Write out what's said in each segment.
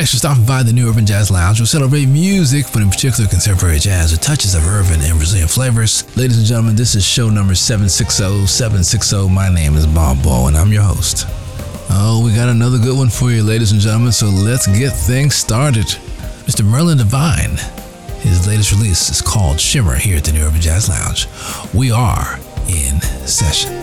Thanks for stopping by the New Urban Jazz Lounge. We'll celebrate music, but in particular contemporary jazz with touches of urban and Brazilian flavors. Ladies and gentlemen, this is show number 760. 760. My name is Bob Ball, and I'm your host. Oh, we got another good one for you, ladies and gentlemen, so let's get things started. Mr. Merlon Devine. His latest release is called Shimmer here at the New Urban Jazz Lounge. We are in session.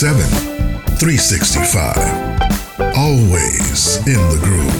7, 365. Always in the groove.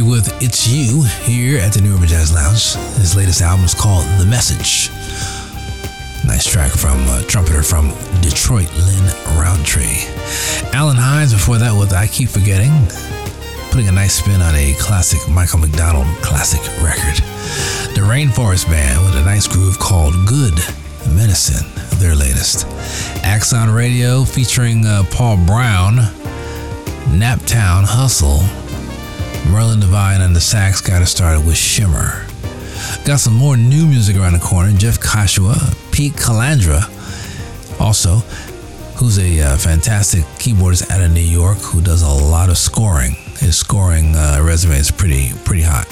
With It's You here at the New Urban Jazz Lounge. His latest album is called The Message. Nice track from uh, trumpeter from Detroit, Lin Rountree. Allan Hinds before that with I Keep Forgetting, putting a nice spin on a classic Michael McDonald classic record. The Rainforest Band with a nice groove called Good Medicine, their latest. Axon Radio featuring uh, Paul Brown, Naptown Hustle, Merlon Devine and the sax got us started with Shimmer. Got some more new music around the corner. Jeff Kashiwa, Pete Calandra, also, who's a uh, fantastic keyboardist out of New York who does a lot of scoring. His scoring uh, resume is pretty pretty hot.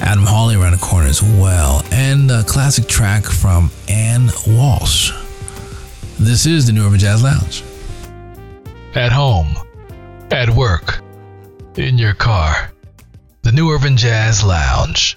Adam Hawley around the corner as well, and a classic track from Anne Walsh. This is the New Urban Jazz Lounge. At home, at work, in your car the New Urban Jazz Lounge.